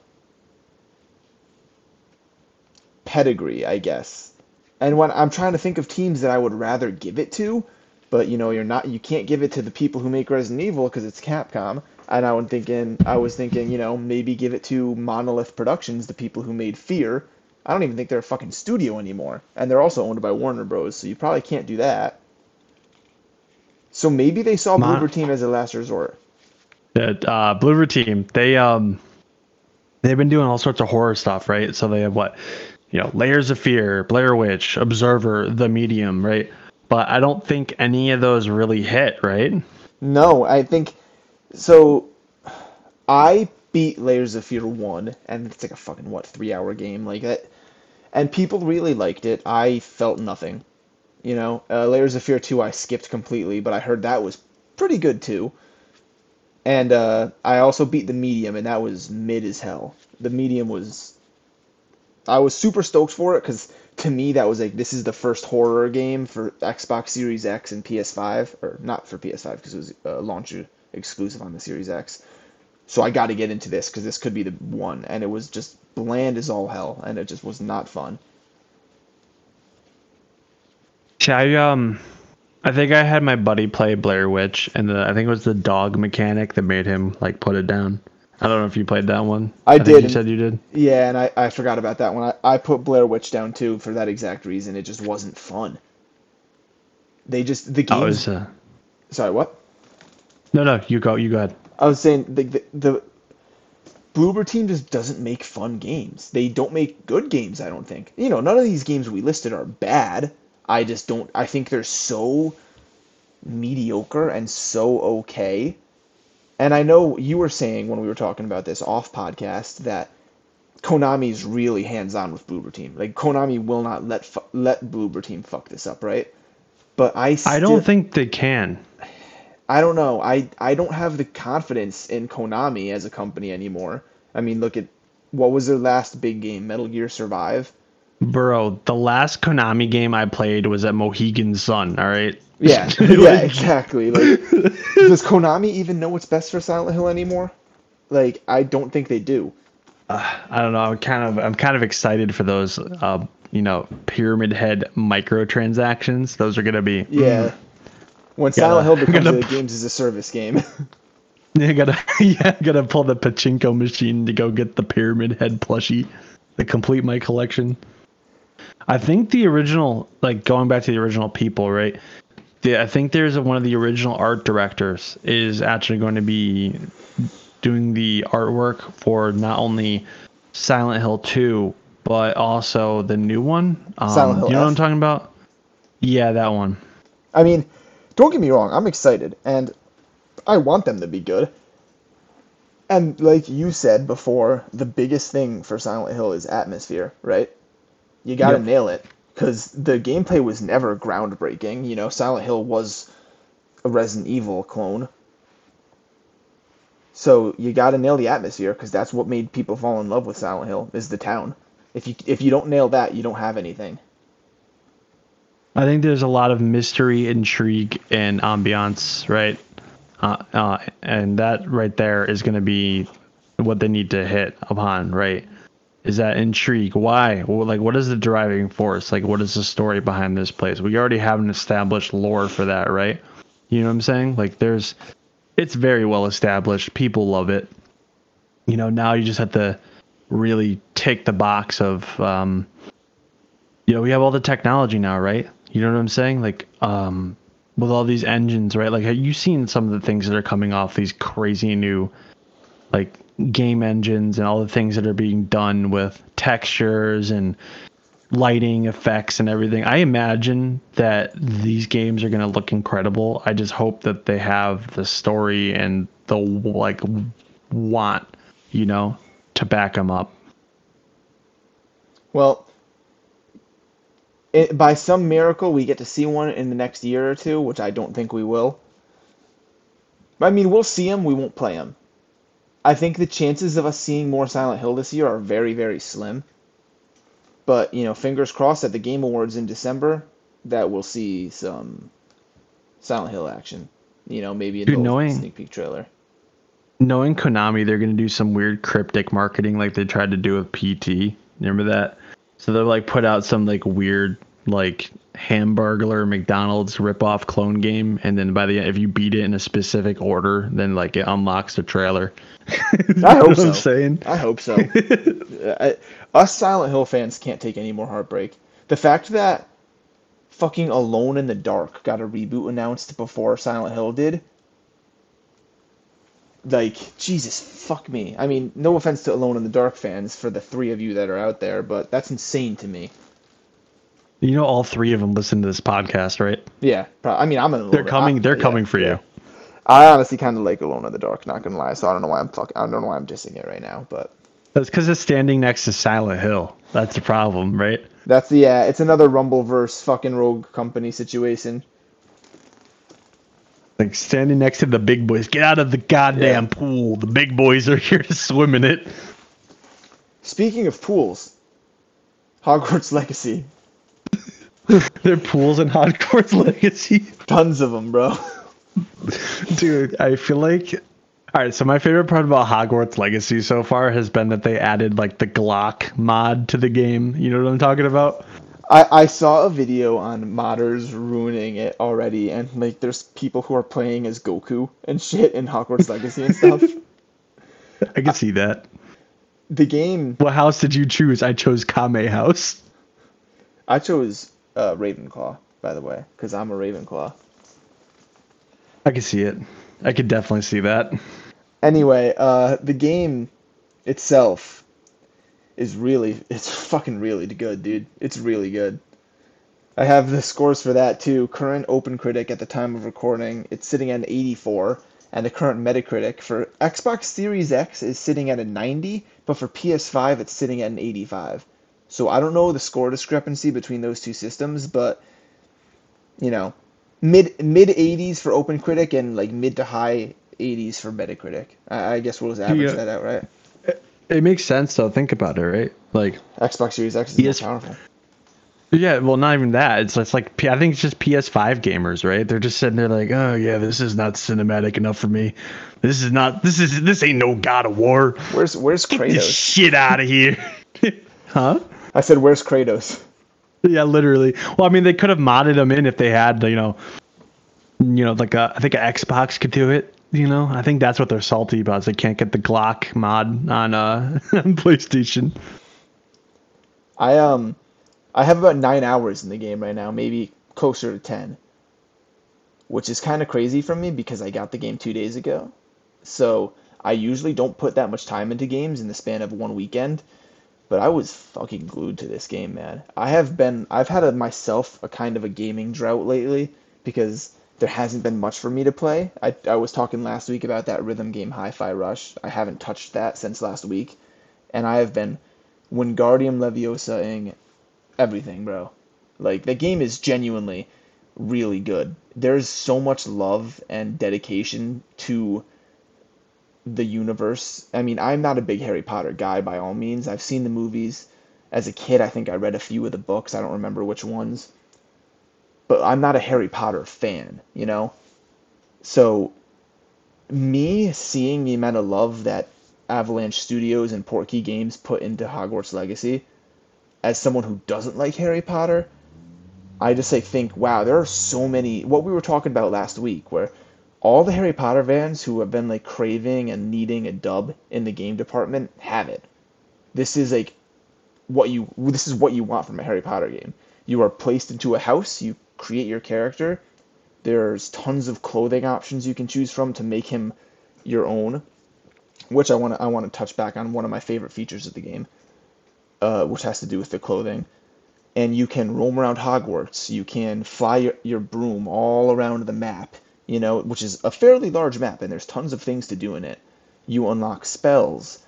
pedigree, I guess. And when I'm trying to think of teams that I would rather give it to, but you know, you're not, you can't give it to the people who make Resident Evil because it's Capcom. And I was thinking, I was thinking, you know, maybe give it to Monolith Productions, the people who made Fear. I don't even think they're a fucking studio anymore, and they're also owned by Warner Bros. So you probably can't do that. So maybe they saw Mon- Bloober Team as a last resort. The uh, Bloober Team. They um, they've been doing all sorts of horror stuff, right? So they have what, you know, Layers of Fear, Blair Witch, Observer, The Medium, right? But I don't think any of those really hit, right? No, I think so. I beat Layers of Fear one, and it's like a fucking what three hour game like that, and people really liked it. I felt nothing, you know. Uh, Layers of Fear two I skipped completely, but I heard that was pretty good too. And uh, I also beat the medium, and that was mid as hell. The medium was. I was super stoked for it because to me that was like this is the first horror game for Xbox Series X and PS5, or not for PS5 because it was uh, launch exclusive on the Series X. So I got to get into this because this could be the one, and it was just bland as all hell, and it just was not fun. See, I um, I think I had my buddy play Blair Witch, and the, I think it was the dog mechanic that made him like put it down. I don't know if you played that one. I think did, You said you did. Yeah, and I, I forgot about that one. I, I put Blair Witch down too for that exact reason. It just wasn't fun. They just the Oh, was, uh, Sorry, what? no, no. You go. You go ahead. I was saying the, the the Bloober team just doesn't make fun games. They don't make good games. I don't think. You know, none of these games we listed are bad. I just don't. I think they're so mediocre and so okay. And I know you were saying when we were talking about this off podcast that Konami's really hands on with Bloober Team. Like Konami will not let fu- let Bloober Team fuck this up, right? But I still, I don't think they can. I don't know. I I don't have the confidence in Konami as a company anymore. I mean, look at what was their last big game, Metal Gear Survive. Bro, the last Konami game I played was at Mohegan Sun, all right? Yeah, [laughs] yeah, exactly. Like, does Konami even know what's best for Silent Hill anymore? Like, I don't think they do. I don't know. I'm kind of I'm kind of excited for those uh, you know, pyramid head microtransactions. Those are going to be Yeah. When Silent Hill becomes gotta- a games as a service game. [laughs] You gotta, [laughs] yeah, gotta pull the pachinko machine to go get the pyramid head plushie, to complete my collection. I think the original, like going back to the original people, right? The, I think there's a, one of the original art directors is actually going to be doing the artwork for not only Silent Hill 2, but also the new one. Um, Silent Hill you know what I'm talking about? Yeah, that one. I mean, don't get me wrong, I'm excited and I want them to be good. And like you said before, the biggest thing for Silent Hill is atmosphere, right? You got to Yep. nail it cuz the gameplay was never groundbreaking, you know, Silent Hill was a Resident Evil clone. So you got to nail the atmosphere cuz that's what made people fall in love with Silent Hill is the town. If you if you don't nail that, you don't have anything. I think there's a lot of mystery, intrigue, and ambiance, right? Uh, uh, and that right there is going to be what they need to hit upon, right? Is that intrigue? Why? Like, what is the driving force? Like, what is the story behind this place? We already have an established lore for that, right? You know what I'm saying? Like, there's, it's very well established. People love it. You know, now you just have to really tick the box of, um, you know, we have all the technology now, right? You know what I'm saying? Like, um, with all these engines, right? Like, have you seen some of the things that are coming off these crazy new, like, game engines and all the things that are being done with textures and lighting effects and everything? I imagine that these games are going to look incredible. I just hope that they have the story and the, like, want, you know, to back them up. Well, it, by some miracle, we get to see one in the next year or two, which I don't think we will. I mean, we'll see them, we won't play them. I think the chances of us seeing more Silent Hill this year are very, very slim. But, you know, fingers crossed at the Game Awards in December that we'll see some Silent Hill action. You know, maybe a Dude, knowing- sneak peek trailer. knowing Konami, they're gonna do some weird cryptic marketing like they tried to do with PT. Remember that? So they'll like put out some like weird like Hamburglar McDonald's ripoff clone game, and then by the end, if you beat it in a specific order, then like it unlocks the trailer. [laughs] I hope so. I'm saying? I hope so. [laughs] I, us Silent Hill fans can't take any more heartbreak. The fact that fucking Alone in the Dark got a reboot announced before Silent Hill did. Like, Jesus, fuck me. I mean, no offense to Alone in the Dark fans for the three of you that are out there, but that's insane to me. You know, all three of them listen to this podcast, right? Yeah, I mean, I'm in. They're coming. They're coming for you. I honestly kind of like Alone in the Dark, not gonna lie. So I don't know why I'm talking. I don't know why I'm dissing it right now, but That's because it's standing next to Silent Hill. That's the problem, right? That's the yeah. It's another Rumbleverse fucking rogue company situation. Like standing next to the big boys. Get out of the goddamn Yeah. pool. The big boys are [laughs] here to swim in it. Speaking of pools, Hogwarts Legacy, [laughs] Their pools in Hogwarts [laughs] Legacy. tons of them, bro. [laughs] Dude, I feel like. All right, so my favorite part about Hogwarts Legacy so far has been that they added like the Glock mod to the game. You know what I'm talking about? I, I saw a video on modders ruining it already, and like there's people who are playing as Goku and shit in Hogwarts Legacy and stuff. I can see that. The game What house did you choose? I chose Kame House. I chose uh, Ravenclaw, by the way, because I'm a Ravenclaw. I can see it. I could definitely see that. Anyway, uh, the game itself is really, it's fucking really good, dude. It's really good. I have the scores for that too. Current OpenCritic at the time of recording, it's sitting at an 84, and the current Metacritic for Xbox Series X is sitting at a 90, but for PS5 it's sitting at an 85. So I don't know the score discrepancy between those two systems, but you know, mid mid 80s for OpenCritic and like mid to high 80s for Metacritic. I, I guess we'll just average Yeah. that out, right? It makes sense though. Think about it, right? Like, Xbox Series X is Yes. powerful. yeah, well, not even that. It's it's like I think it's just PS5 gamers, right? They're just sitting there like, oh yeah, this is not cinematic enough for me. This is not. This is this ain't no God of War. Where's where's Kratos? Get this shit out of here. [laughs] huh? I said, where's Kratos? [laughs] Yeah, literally. Well, I mean, they could have modded them in if they had, you know, you know, like a, I think an Xbox could do it. You know, I think that's what they're salty about. Is they can't get the Glock mod on uh [laughs] on PlayStation. I um, I have about nine hours in the game right now, maybe closer to ten, which is kind of crazy for me because I got the game two days ago. So I usually don't put that much time into games in the span of one weekend, but I was fucking glued to this game, man. I have been, I've had a, myself a kind of a gaming drought lately because there hasn't been much for me to play. I, I was talking last week about that rhythm game Hi-Fi Rush. I haven't touched that since last week, and I have been Wingardium Leviosa-ing everything, bro. Like the game is genuinely really good. There's so much love and dedication to the universe. I mean, I'm not a big Harry Potter guy by all means. I've seen the movies. As a kid, I think I read a few of the books. I don't remember which ones. But I'm not a Harry Potter fan, you know? So, me seeing the amount of love that Avalanche Studios and Portkey Games put into Hogwarts Legacy, as someone who doesn't like Harry Potter, I just like think, wow, there are so many. What we were talking about last week, where all the Harry Potter fans who have been like craving and needing a dub in the game department have it. This is like what you this is what you want from a Harry Potter game. You are placed into a house, you create your character. There's tons of clothing options you can choose from to make him your own, which I want to I want to touch back on one of my favorite features of the game, uh, which has to do with the clothing. And you can roam around Hogwarts. You can fly your, your broom all around the map you know, which is a fairly large map, and there's tons of things to do in it. You unlock spells,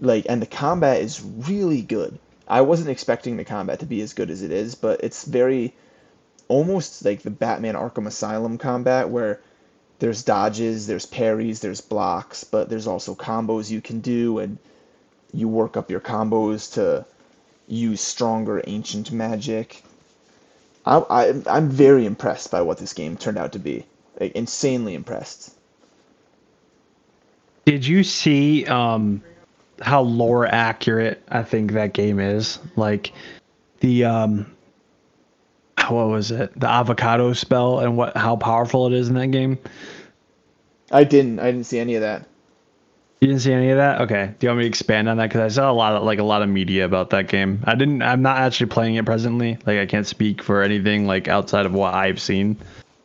like, and the combat is really good. I wasn't expecting the combat to be as good as it is, but it's very almost like the Batman Arkham Asylum combat, where there's dodges, there's parries, there's blocks, but there's also combos you can do, and you work up your combos to use stronger ancient magic. I, I, I'm very impressed by what this game turned out to be like insanely impressed. Did you see um how lore accurate I think that game is? Like the um what was it? The avocado spell and what how powerful it is in that game? I didn't I didn't see any of that. You didn't see any of that? Okay. Do you want me to expand on that? Because I saw a lot of like a lot of media about that game. I didn't. I'm not actually playing it presently. Like I can't speak for anything like outside of what I've seen.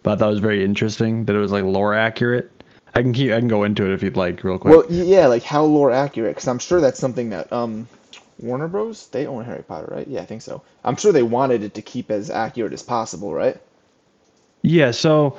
But I thought it was very interesting that it was like lore accurate. I can keep. I can go into it if you'd like, real quick. Well, yeah, like how lore accurate? Because I'm sure that's something that um, Warner Bros. They own Harry Potter, right? Yeah, I think so. I'm sure they wanted it to keep as accurate as possible, right? Yeah, so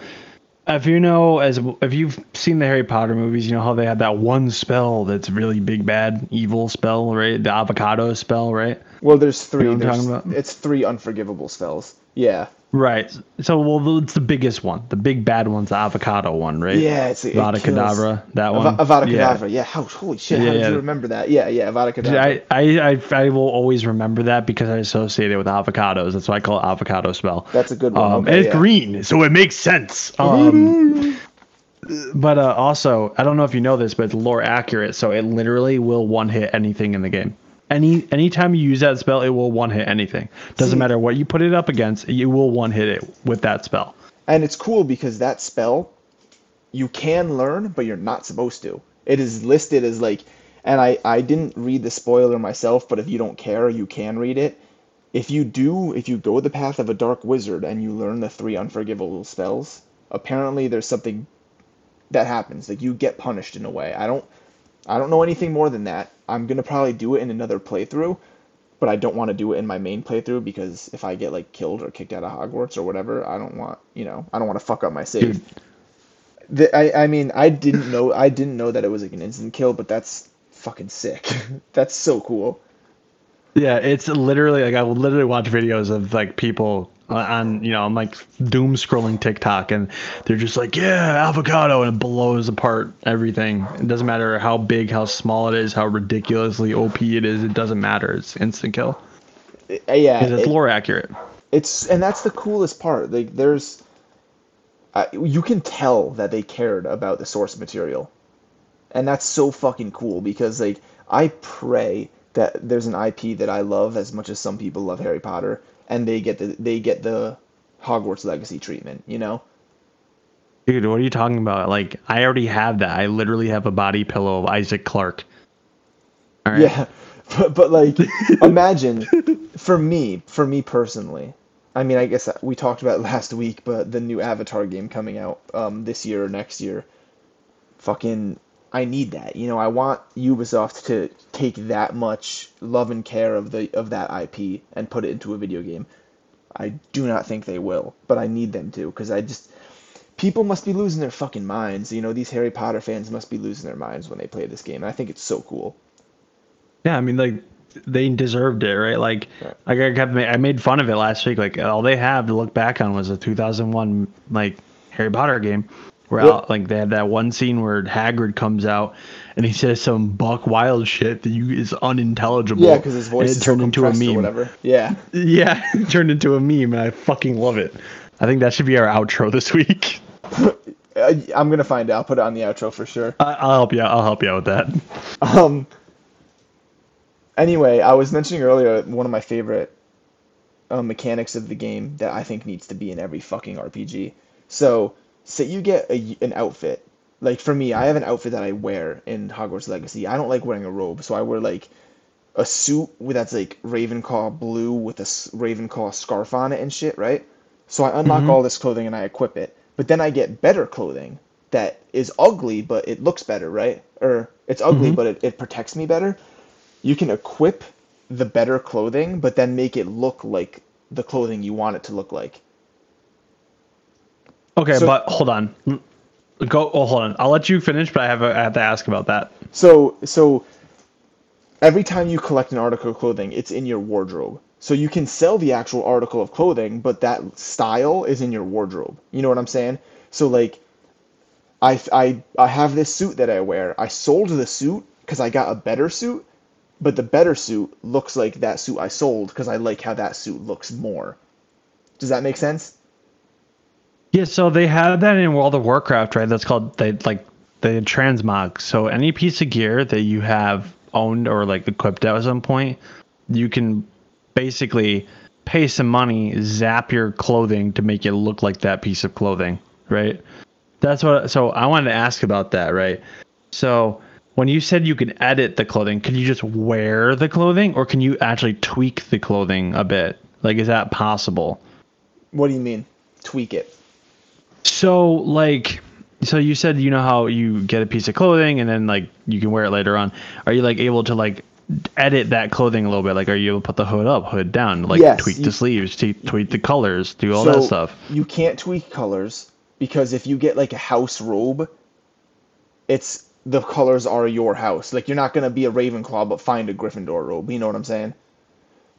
if you know as if you've seen the Harry Potter movies, you know how they had that one spell that's really big bad evil spell, right? The avocado spell, right? Well, there's three. know what I'm there's, talking about? It's three unforgivable spells. Yeah. Right. So well it's the biggest one. The big bad one's the avocado one, right? Yeah, it's it Avada kills- Kedavra, that one. Avada Yeah. Kedavra. Yeah. How? Holy shit! Yeah, how did you remember that? Yeah, yeah. Avada Kedavra. I, I, I, I will always remember that because I associate it with avocados. That's why I call it avocado spell. That's a good one. Um, okay, and it's yeah. green, so it makes sense. Um, but uh, also, I don't know if you know this, but it's lore accurate, so it literally will one hit anything in the game. Any anytime you use that spell, it will one hit anything. Doesn't See- matter what you put it up against, you will one hit it with that spell. And it's cool because that spell you can learn, but you're not supposed to. It is listed as like, and I, I didn't read the spoiler myself, but if you don't care, you can read it. If you do, if you go the path of a dark wizard and you learn the three unforgivable spells, apparently there's something that happens. Like you get punished in a way. I don't, I don't know anything more than that. I'm gonna probably do it in another playthrough, but I don't want to do it in my main playthrough because if I get like killed or kicked out of Hogwarts or whatever, I don't want, you know, I don't want to fuck up my save. The, I, I mean, I didn't know, I didn't know that it was like an instant kill, but that's fucking sick. [laughs] that's so cool. Yeah, it's literally like I will literally watch videos of like people on you know I'm like doom scrolling TikTok and they're just like yeah avocado and it blows apart everything. It doesn't matter how big, how small it is, how ridiculously OP it is. It doesn't matter. It's instant kill Uh, Yeah, because it's it- lore accurate. it's and that's the coolest part. Like there's, uh, you can tell that they cared about the source material, and that's so fucking cool because like I pray that there's an IP that I love as much as some people love Harry Potter, and they get the they get the Hogwarts Legacy treatment. You know? Dude, what are you talking about? Like I already have that. I literally have a body pillow of Isaac Clarke. Right. Yeah, [laughs] but, but like, [laughs] imagine for me, for me personally. I mean, I guess we talked about it last week, but the new Avatar game coming out um, this year or next year, fucking, I need that. You know, I want Ubisoft to take that much love and care of the of that IP and put it into a video game. I do not think they will, but I need them to because I just people must be losing their fucking minds. You know, these Harry Potter fans must be losing their minds when they play this game. And I think it's so cool. Yeah, I mean, like they deserved it, right? Like, Right. like I kept, I made fun of it last week. Like, all they have to look back on was a 2001 like Harry Potter game, where Yep. out, like they had that one scene where Hagrid comes out and he says some Buck Wild shit that you is unintelligible. Yeah, because his voice and is it so turned into a meme. whatever. Yeah. Yeah, [laughs] it turned into a meme, and I fucking love it. I think that should be our outro this week. [laughs] I'm gonna find out. I'll put it on the outro for sure. I, I'll help you. out. I'll help you out with that. [laughs] Um. Anyway, I was mentioning earlier one of my favorite uh, mechanics of the game that I think needs to be in every fucking RPG. So, say you get a, an outfit. Like for me, I have an outfit that I wear in Hogwarts Legacy. I don't like wearing a robe, so I wear like a suit with that's like Ravenclaw blue with a Ravenclaw scarf on it and shit, right? So I unlock mm-hmm. all this clothing and I equip it. But then I get better clothing that is ugly, but it looks better, right? Or it's ugly, mm-hmm. but it, it protects me better. You can equip the better clothing, but then make it look like the clothing you want it to look like. Okay, So- but hold on. Go. Oh, hold on. I'll let you finish, but I have, a, I have to ask about that. So so every time you collect an article of clothing, it's in your wardrobe. So you can sell the actual article of clothing, but that style is in your wardrobe. You know what I'm saying? So like I I I have this suit that I wear. I sold the suit cuz I got a better suit, but the better suit looks like that suit I sold cuz I like how that suit looks more. Does that make sense? Yeah, so they have that in World of Warcraft, right? That's called they like the transmog. So any piece of gear that you have owned or like equipped at some point, you can basically pay some money, zap your clothing to make it look like that piece of clothing, right? That's what. So I wanted to ask about that, right? So when you said you can edit the clothing, can you just wear the clothing, or can you actually tweak the clothing a bit? Like, is that possible? What do you mean? Tweak it. So like so you said you know how you get a piece of clothing and then like you can wear it later on. Are you like able to like edit that clothing a little bit? Like are you able to put the hood up, hood down, like Yes, tweak you- the sleeves, t- tweak the colors, do all that stuff? You can't tweak colors because if you get like a house robe, it's the colors are your house. Like you're not gonna be a Ravenclaw but find a Gryffindor robe. You know what I'm saying?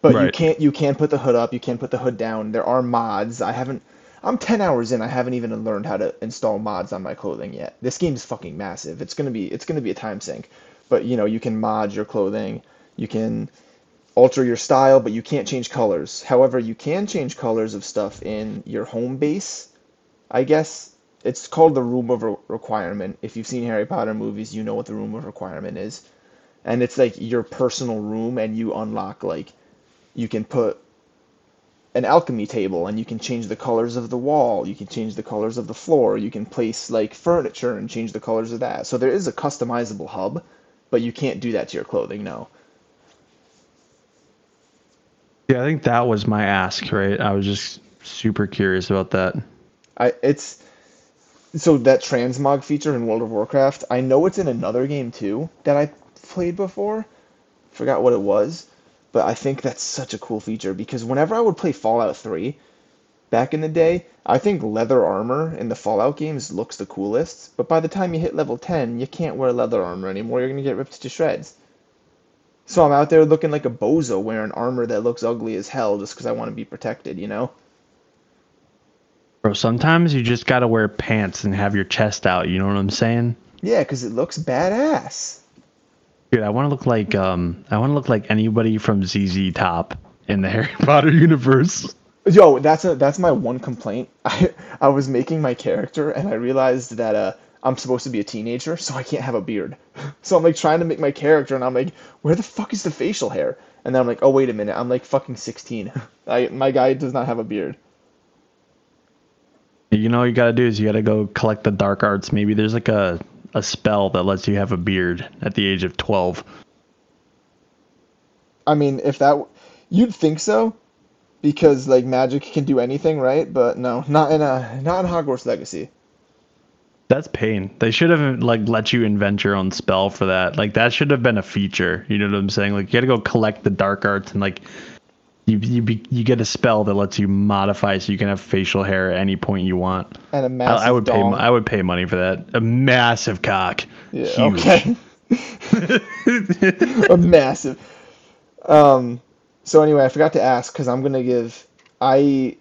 But you can't you can't put the hood up. You can't put the hood down. There are mods. I haven't. I'm 10 hours in. I haven't even learned how to install mods on my clothing yet. This game's fucking massive. It's gonna be it's gonna be a time sink. But you know you can mod your clothing. You can alter your style, but you can't change colors. However, you can change colors of stuff in your home base. I guess it's called the room of re- requirement. If you've seen Harry Potter movies, you know what the room of requirement is. and it's like your personal room, and you unlock like you can put an alchemy table and you can change the colors of the wall you can change the colors of the floor you can place like furniture and change the colors of that so there is a customizable hub but you can't do that to your clothing no Yeah, I think that was my ask, right? I was just super curious about that. i it's so that transmog feature in world of warcraft i know it's in another game too that i played before forgot what it was but i think that's such a cool feature because whenever i would play fallout 3 back in the day, I think leather armor in the Fallout games looks the coolest, but by the time you hit level 10, you can't wear leather armor anymore. You're going to get ripped to shreds. So I'm out there looking like a bozo wearing armor that looks ugly as hell just because I want to be protected, you know? Bro, sometimes you just gotta wear pants and have your chest out. You know what I'm saying? Yeah, because it looks badass. Dude, I want to look like um, I want to look like anybody from ZZ Top in the Harry [laughs] Potter universe. Yo, that's a that's my one complaint. [laughs] I I was making my character and I realized that uh I'm supposed to be a teenager, so I can't have a beard. [laughs] So I'm like trying to make my character and I'm like, where the fuck is the facial hair? And then I'm like, oh wait a minute, I'm like fucking 16. I my guy does not have a beard. You know what you gotta do is you gotta go collect the dark arts. Maybe there's like a a spell that lets you have a beard at the age of 12. I mean, if that you'd think so because like magic can do anything, right? But no, not in a not in Hogwarts Legacy. That's pain. They should have like let you invent your own spell for that. Like that should have been a feature. You know what I'm saying? Like you got to go collect the dark arts and like you you be, you get a spell that lets you modify so you can have facial hair at any point you want. And a massive I would pay. I would pay money for that. A massive cock. Yeah, Huge. okay. [laughs] a massive. Um, so anyway, I forgot to ask because I'm gonna give I.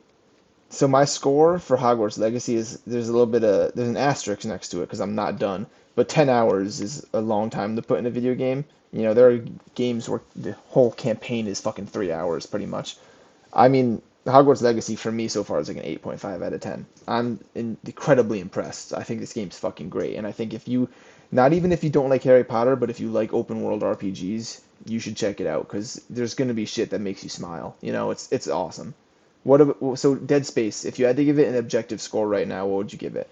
So my score for Hogwarts Legacy is there's a little bit of there's an asterisk next to it because I'm not done. But 10 hours is a long time to put in a video game. You know, there are games where the whole campaign is fucking three hours pretty much. I mean, Hogwarts Legacy for me so far is like an 8.5 out of 10. I'm in- incredibly impressed. I think this game's fucking great. And I think if you, not even if you don't like Harry Potter, but if you like open world RPGs, you should check it out because there's going to be shit that makes you smile. You know, it's it's awesome. What ab- so Dead Space? If you had to give it an objective score right now, what would you give it?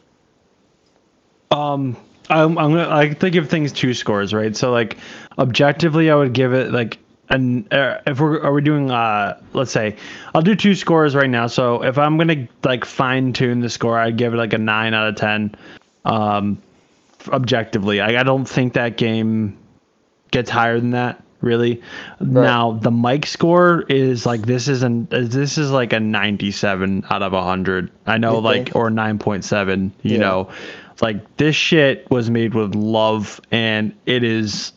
Um, I'm, I'm gonna I think of things two scores, right? So like objectively, I would give it like an uh, if we're are we doing uh let's say I'll do two scores right now. So if I'm gonna like fine tune the score, I'd give it like a nine out of ten. Um, objectively, I, I don't think that game gets higher than that really. Now the mic score is like this is an this is like a 97 out of 100. I know You like think? or 9.7, you Yeah. know. Like this shit was made with love and it is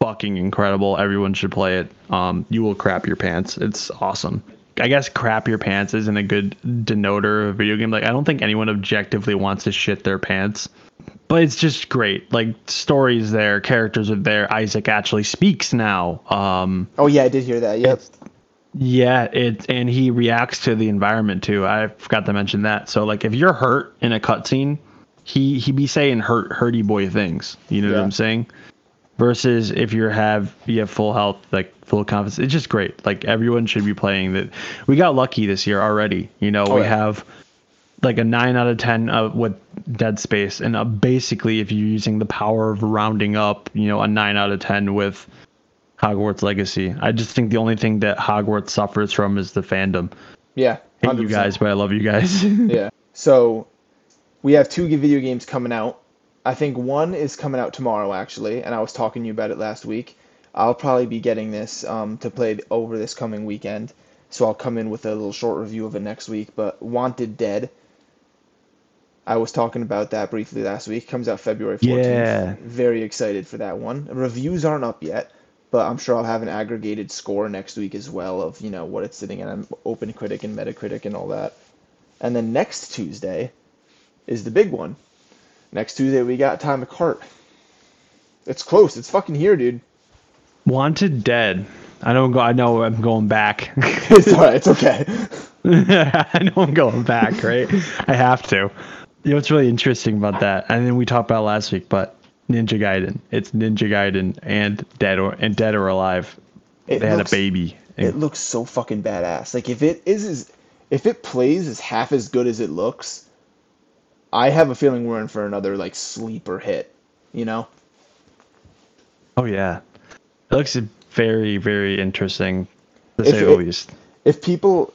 fucking incredible. Everyone should play it. Um you will crap your pants. It's awesome. I guess crap your pants isn't a good denoter of a video game. Like I don't think anyone objectively wants to shit their pants but it's just great. Like stories there, characters are there. Isaac actually speaks now. Um, Oh yeah, I did hear that. Yep. yeah, it and he reacts to the environment too. I forgot to mention that. So like if you're hurt in a cutscene, he he be saying hurt hurty boy things. You know what I'm saying? Versus if you have you have full health, like full confidence, it's just great. Like everyone should be playing that. We got lucky this year already. You know, we yeah. have like a nine out of ten uh, with Dead Space, and uh, basically, if you're using the power of rounding up, you know, a nine out of ten with Hogwarts Legacy. I just think the only thing that Hogwarts suffers from is the fandom. Yeah. Hate you guys, but I love you guys. [laughs] Yeah. So we have two video games coming out. I think one is coming out tomorrow actually, and I was talking to you about it last week. I'll probably be getting this um, to play over this coming weekend, so I'll come in with a little short review of it next week. But Wanted Dead, I was talking about that briefly last week. Comes out February 14th. Yeah. Very excited for that one. Reviews aren't up yet, but I'm sure I'll have an aggregated score next week as well of, you know, what it's sitting at on Open Critic and Metacritic and all that. And then next Tuesday is the big one. Next Tuesday we got Atomic Heart. It's close. It's fucking here, dude. Wanted Dead. I don't go. I know I'm going back. [laughs] It's alright. It's okay. [laughs] I know I'm going back, right? I have to. You know what's really interesting about that, and then we talked about last week, but Ninja Gaiden. It's Ninja Gaiden and Dead or and Dead or Alive. It they had a baby. It looks so fucking badass. Like if it is, as, if it plays as half as good as it looks, I have a feeling we're in for another like sleeper hit. You know? oh yeah, it looks very very interesting to If say the least. if people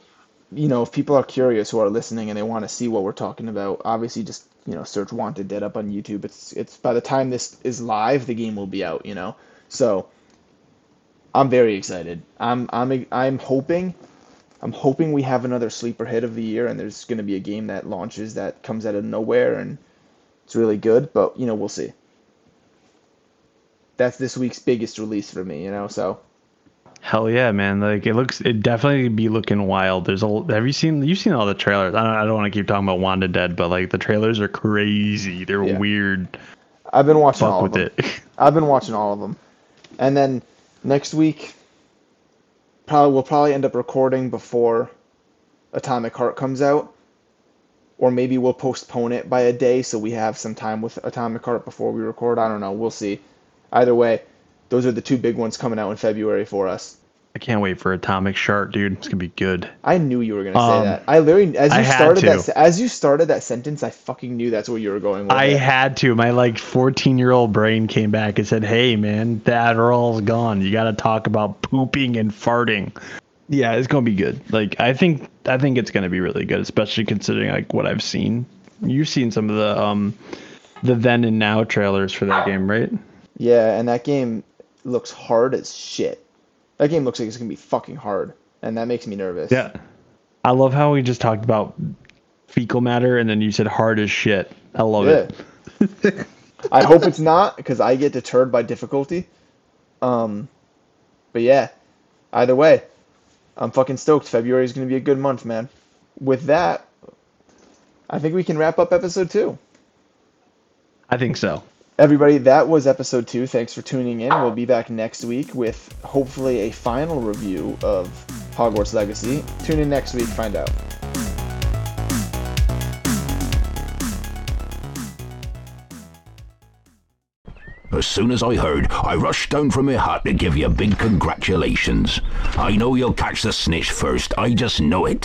you know if people are curious who are listening and they want to see what we're talking about obviously just you know search wanted dead up on youtube it's it's by the time this is live the game will be out you know so i'm very excited i'm i'm i'm hoping i'm hoping we have another sleeper hit of the year and there's going to be a game that launches that comes out of nowhere and it's really good but you know we'll see that's this week's biggest release for me you know so Hell yeah, man! Like it looks, it definitely be looking wild. There's a. Have you seen? You've seen all the trailers. I don't. I don't want to keep talking about Wanted Dead, but like the trailers are crazy. They're Yeah. weird. i've been watching Fuck all with of them. it. [laughs] I've been watching all of them. And then next week, probably we'll probably end up recording before Atomic Heart comes out. Or maybe we'll postpone it by a day so we have some time with Atomic Heart before we record. I don't know. We'll see. Either way, those are the two big ones coming out in February for us. I can't wait for Atomic Shark, dude. It's gonna be good. I knew you were gonna say Um, that. I literally, as you I started that, as you started that sentence, I fucking knew that's where you were going with I it. had to. My like 14 year old brain came back and said, "Hey, man, the Adderall's gone. You got to talk about pooping and farting." Yeah, it's gonna be good. Like I think I think it's gonna be really good, especially considering like what I've seen. You've seen some of the um the then and now trailers for that game, right? Yeah, and that game looks hard as shit. That game looks like it's gonna be fucking hard, and that makes me nervous. Yeah. I love how we just talked about fecal matter and then you said hard as shit. I love Yeah. it. [laughs] I hope it's not because I get deterred by difficulty. Um, but yeah, either way, I'm fucking stoked. February is gonna be a good month, man. With that, I think we can wrap up episode two. I think so. Everybody, that was episode two. Thanks for tuning in. We'll be back next week with hopefully a final review of Hogwarts Legacy. Tune in next week, find out. As soon as I heard, I rushed down from my hut to give you big congratulations. I know you'll catch the snitch first, I just know it.